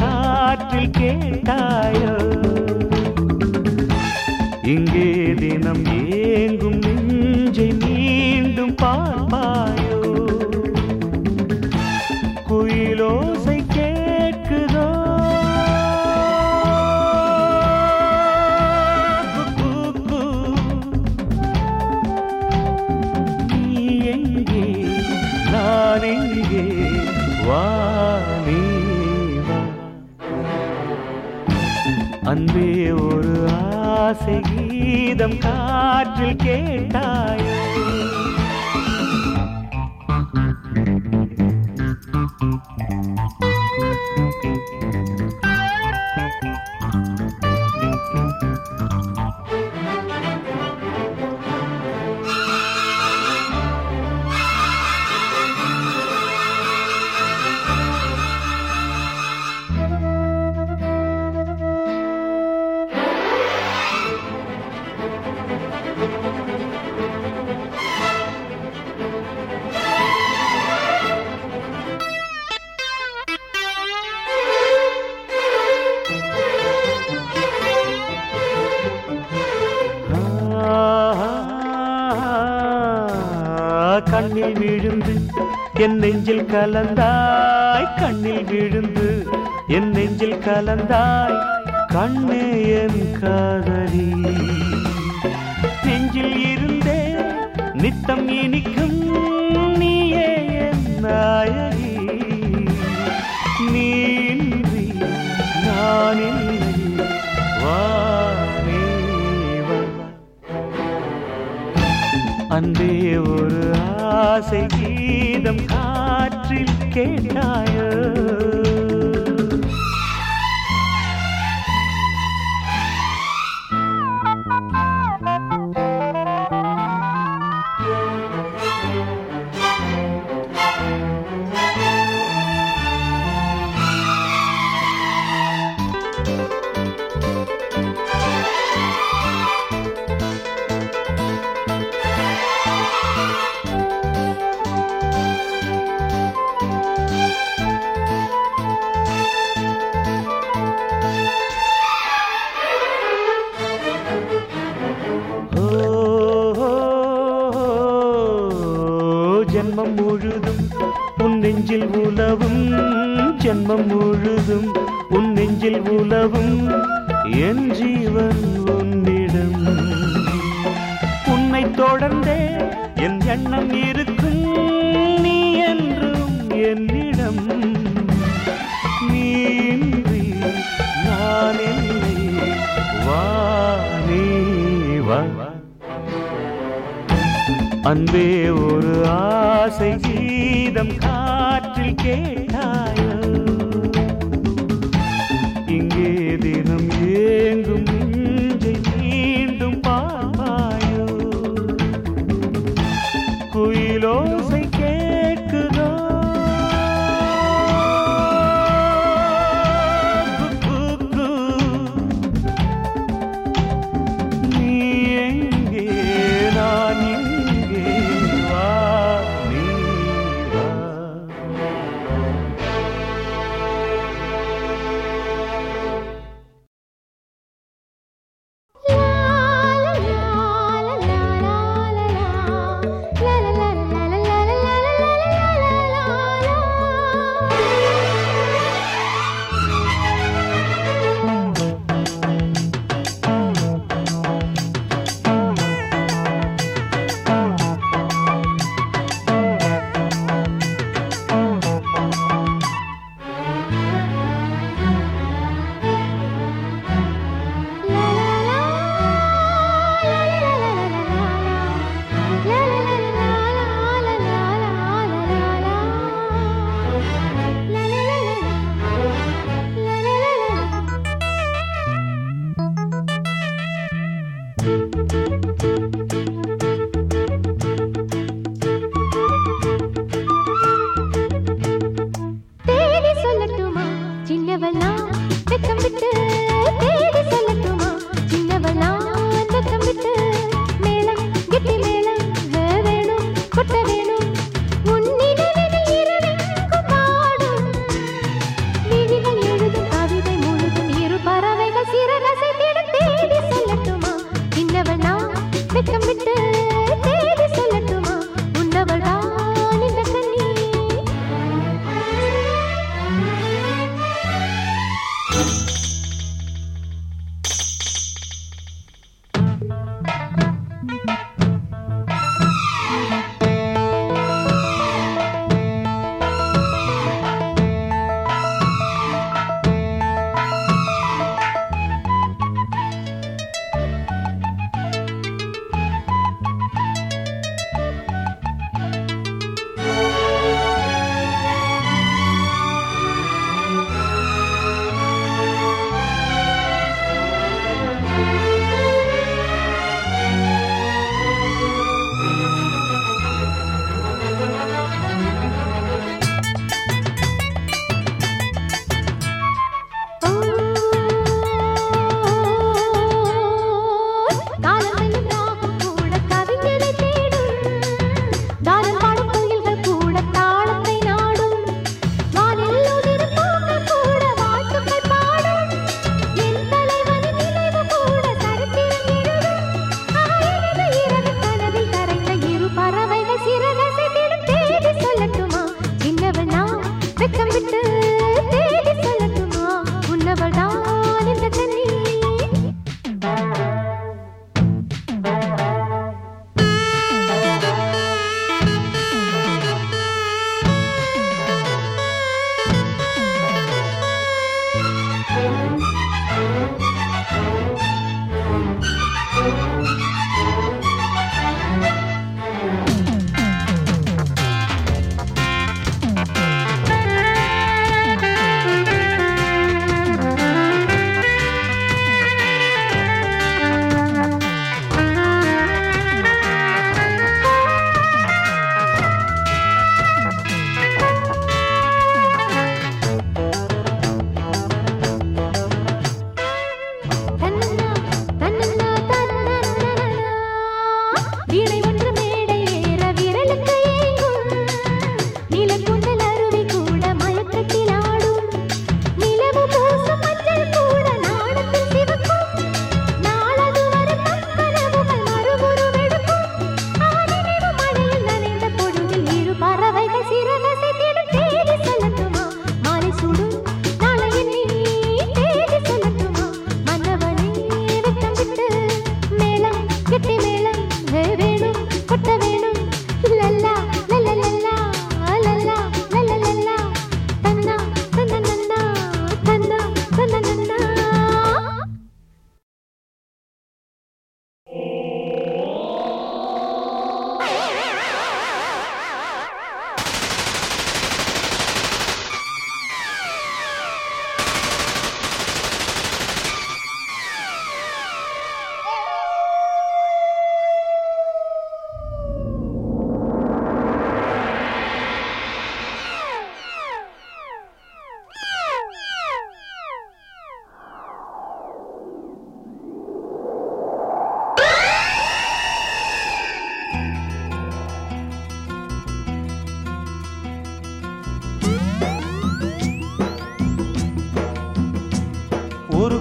காற்றில் கேட்டாயோ? இங்கே தினம் ஏங்கும் நெஞ்சை மீண்டும் பார்ப்பாய். அன்பே ஒரு ஆசை கீதம் காற்றில் கேட்டாய். நெஞ்சில் கலந்தாய் கண்ணில் விழுந்து என் நெஞ்சில் கலந்தாய் கண்ணே என் காதலி. நெஞ்சில் இருந்தே நித்தம் இனிக்கும் நீயே என் நாயகி. நீன்றி நான் அன்பே ஒரு ஆசை கேட்டாயோ? நெஞ்சில் உலவும் ஜென்மம் முழுதும் உன் நெஞ்சில் உலவும் என் ஜீவன் உன்னிடம். உன்னை தொடர்ந்தே என் எண்ணம் இருக்கும் நீ என்றும் என்னிடம். நீன்றி நான் இல்லை வா நீ வா. அன்பே ஒரு ஆசை கீதம் கா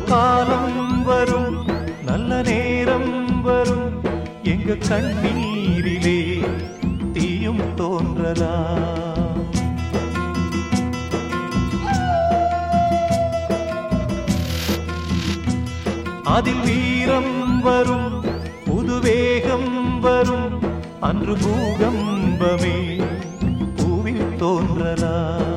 காலம் வரும் நல்ல நேரம் வரும். எங்க கண்ணீரிலே தீயும் தோன்றலாம் அதில் வீரம் வரும் புதுவேகம் வரும். அன்று பூகம்பமே பூவில் தோன்றலாம்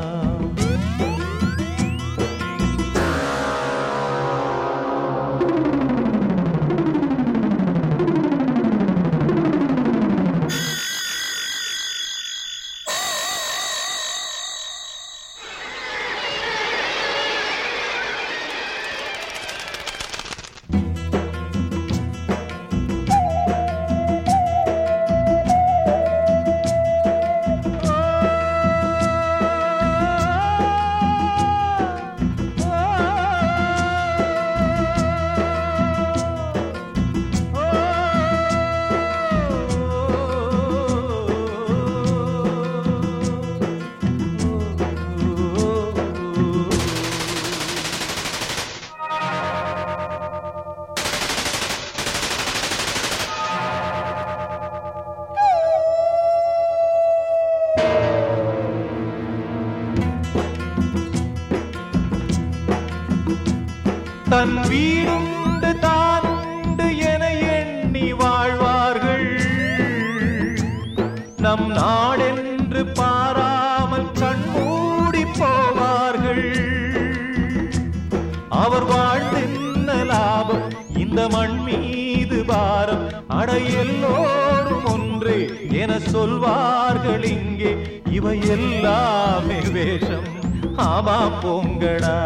அட எல்லோரும் ஒன்றே என சொல்வார்கள் இங்கே. இவை எல்லாமே வேஷம். ஆமா போங்கடா.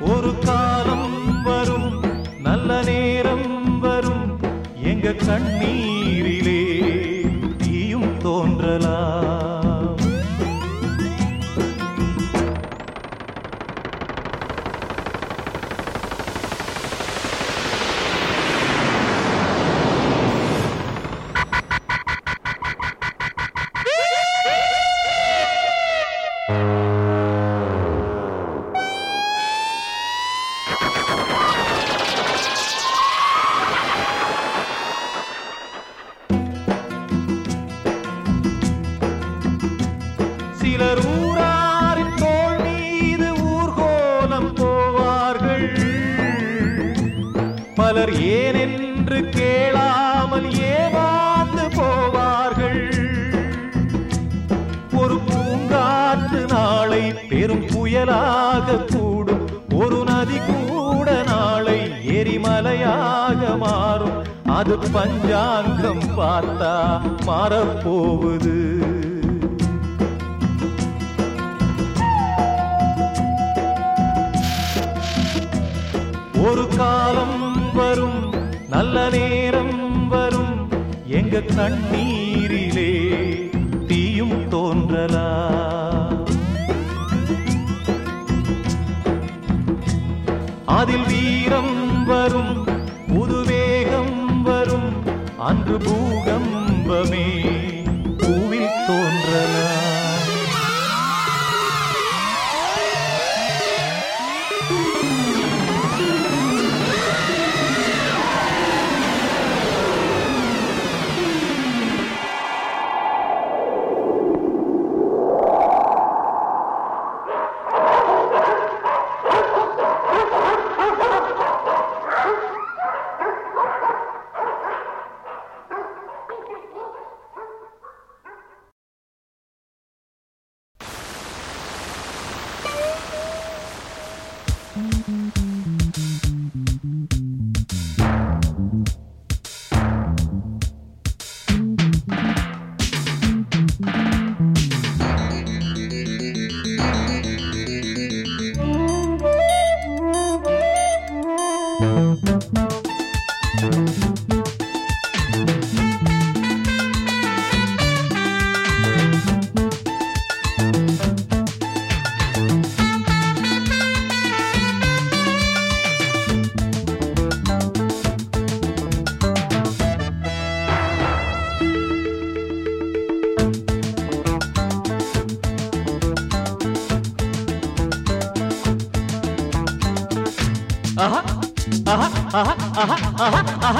ஒரு காலம் வரும் நல்ல நேரம் வரும். எங்க கண்ணீரிலே நல்ல நேரம் வரும். எங்க கண்ணீரிலே தீயும் தோன்றலா? அதில் வீரம் வரும் புதுவேகம் வரும். அன்று பூக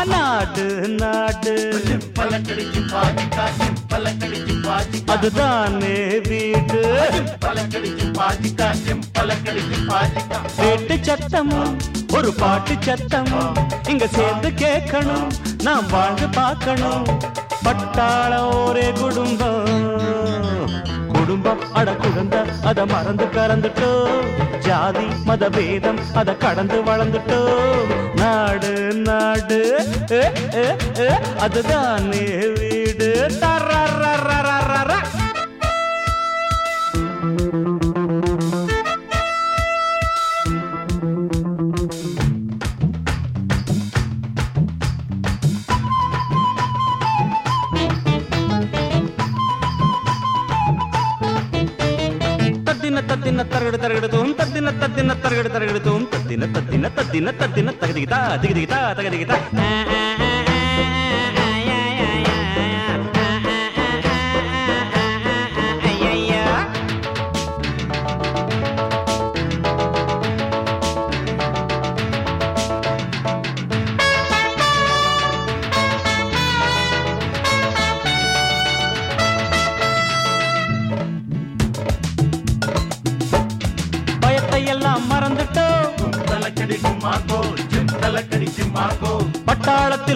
நாடு நாடு. அதுதானே வீடு. வீட்டு சத்தம் ஒரு பாட்டு சத்தம் இங்க சேர்ந்து கேட்கணும் நாம் வாழ்ந்து பார்க்கணும். பட்டாள ஒரே குடும்பம். குடும்பம் அட குழந்த அத மறந்து கறந்துட்டோம் ஜாதி மத பேதம் அத கடந்து வளர்ந்துட்டோம் நாடு நாடு ஏ, அதுதானே வீடு. தர தத்தின தரகடு தரகெடுத்தும் தத்தின தத்தின தரகடு தரகெடுத்தும் தத்தின தத்தின தத்தின தத்தின தகதிகிதா தகதிகிதா தகதிகிதா.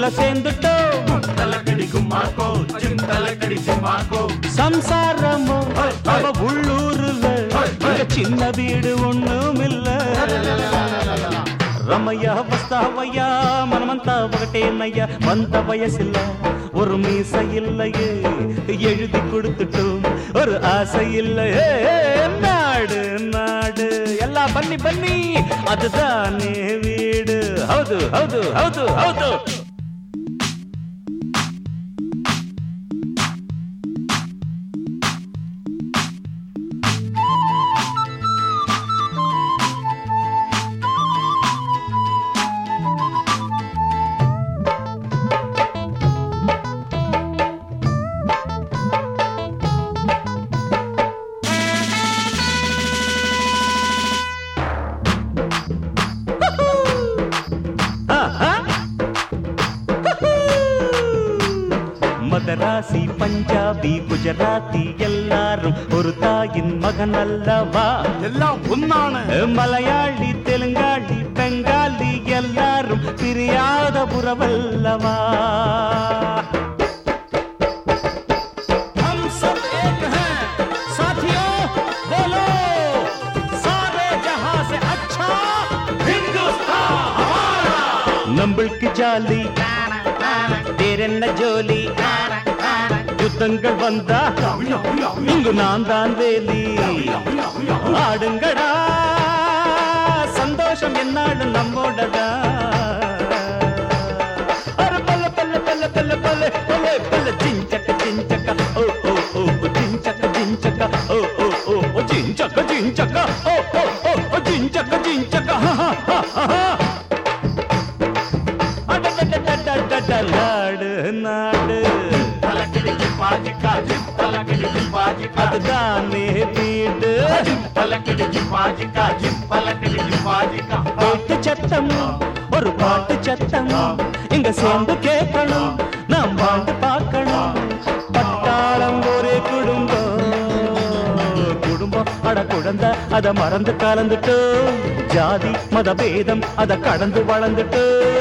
கும்பல சேர்ந்துட்டோம். கடிக்கும் மாக்கோ சிந்தல கடிச்சு மாக்கோ சம்சாரமோ அவ உள்ளூருல. சின்ன வீடு ஒண்ணும் இல்ல రమయ్య వస్తావయ్య మనమంతా ఒకటేనయ్య వంత వయసిల్ల ஒரு மீச இல்லையே எழுதி கொடுத்துட்டோம். ஒரு ஆசை இல்லையே நாடு நாடு. எல்லா பண்ணி பண்ணி அதுதானே வீடு. ஹவுது ஹவுது ஹவுது ஹவுது. யாரும் ஒரு தாயின் மகன் அல்லவா? எல்லாம் உன்னான. மலையாளி தெலுங்காளி பெங்காலி எல்லாரும் பிரியாத புறவல்லவா? நம்மளுக்கு ஜாலி வேற என்ன ஜோலி யுத்தங்கள் வந்தா இங்கு நான் தான் வேலி. ஆடுங்கடா. சந்தோஷம் என்னாலும் நம்மோடடா జించక జించక ఓ ఓ ఓ జించక జించక హ హ హ హ அதுதானே வீடு பாட்டு சத்தம் ஒரு பாட்டு சத்தம். இங்க சேர்ந்து கேட்கணும் நாம் வாழ்ந்து பார்க்கணும். பட்டாளம் ஒரே குடும்பம். குடும்பம். அட குழந்த அத மறந்து கலந்துட்டோம். ஜாதி மத பேதம் அத கடந்து வளர்ந்துட்டோம்.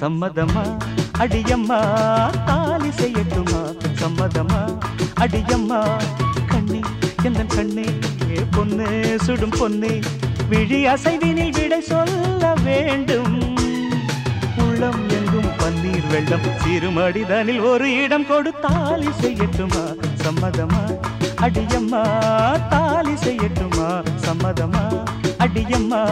சம்மதமா? அடியம்மா தாலி செய்யட்டுமா? சம்மதமா? அடியம்மா கண்ணே எந்த கண்ணே? பொண்ணு சுடும் பொண்ணே விழி அசைவினில் விடை சொல்ல வேண்டும். உள்ளம் எங்கும் பன்னீர் வெள்ளம் சிறுமடிதனில் ஒரு இடம் கொடு தாலி செய்யட்டுமா? சம்மதமா? அடியம்மா தாலி செய்யட்டுமா? சம்மதமா? அடியம்மா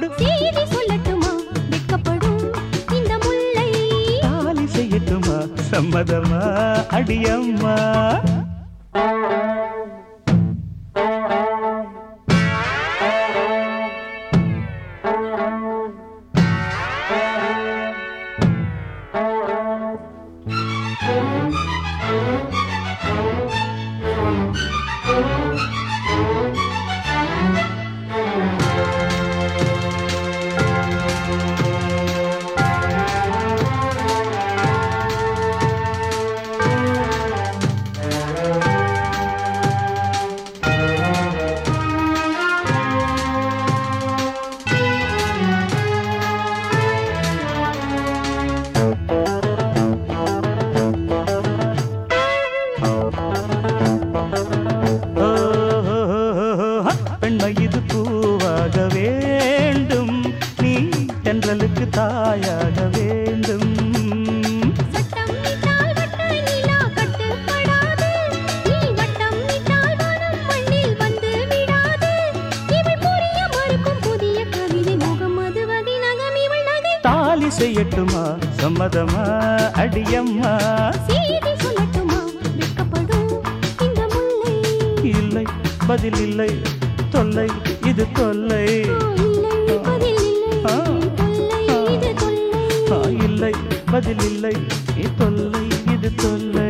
கொடு செய்தி சொல்லட்டுமா? வெட்கப்படும் இந்த முல்லை. தாலி செய்யட்டுமா? சம்மதமா அடியம்மா? செய்யட்டுமா சம்மதமா? அடியம்மா? இல்லை பதில் இல்லை. தொல்லை இது தொல்லை. இல்லை பதில் இல்லை. தொல்லை இது தொல்லை.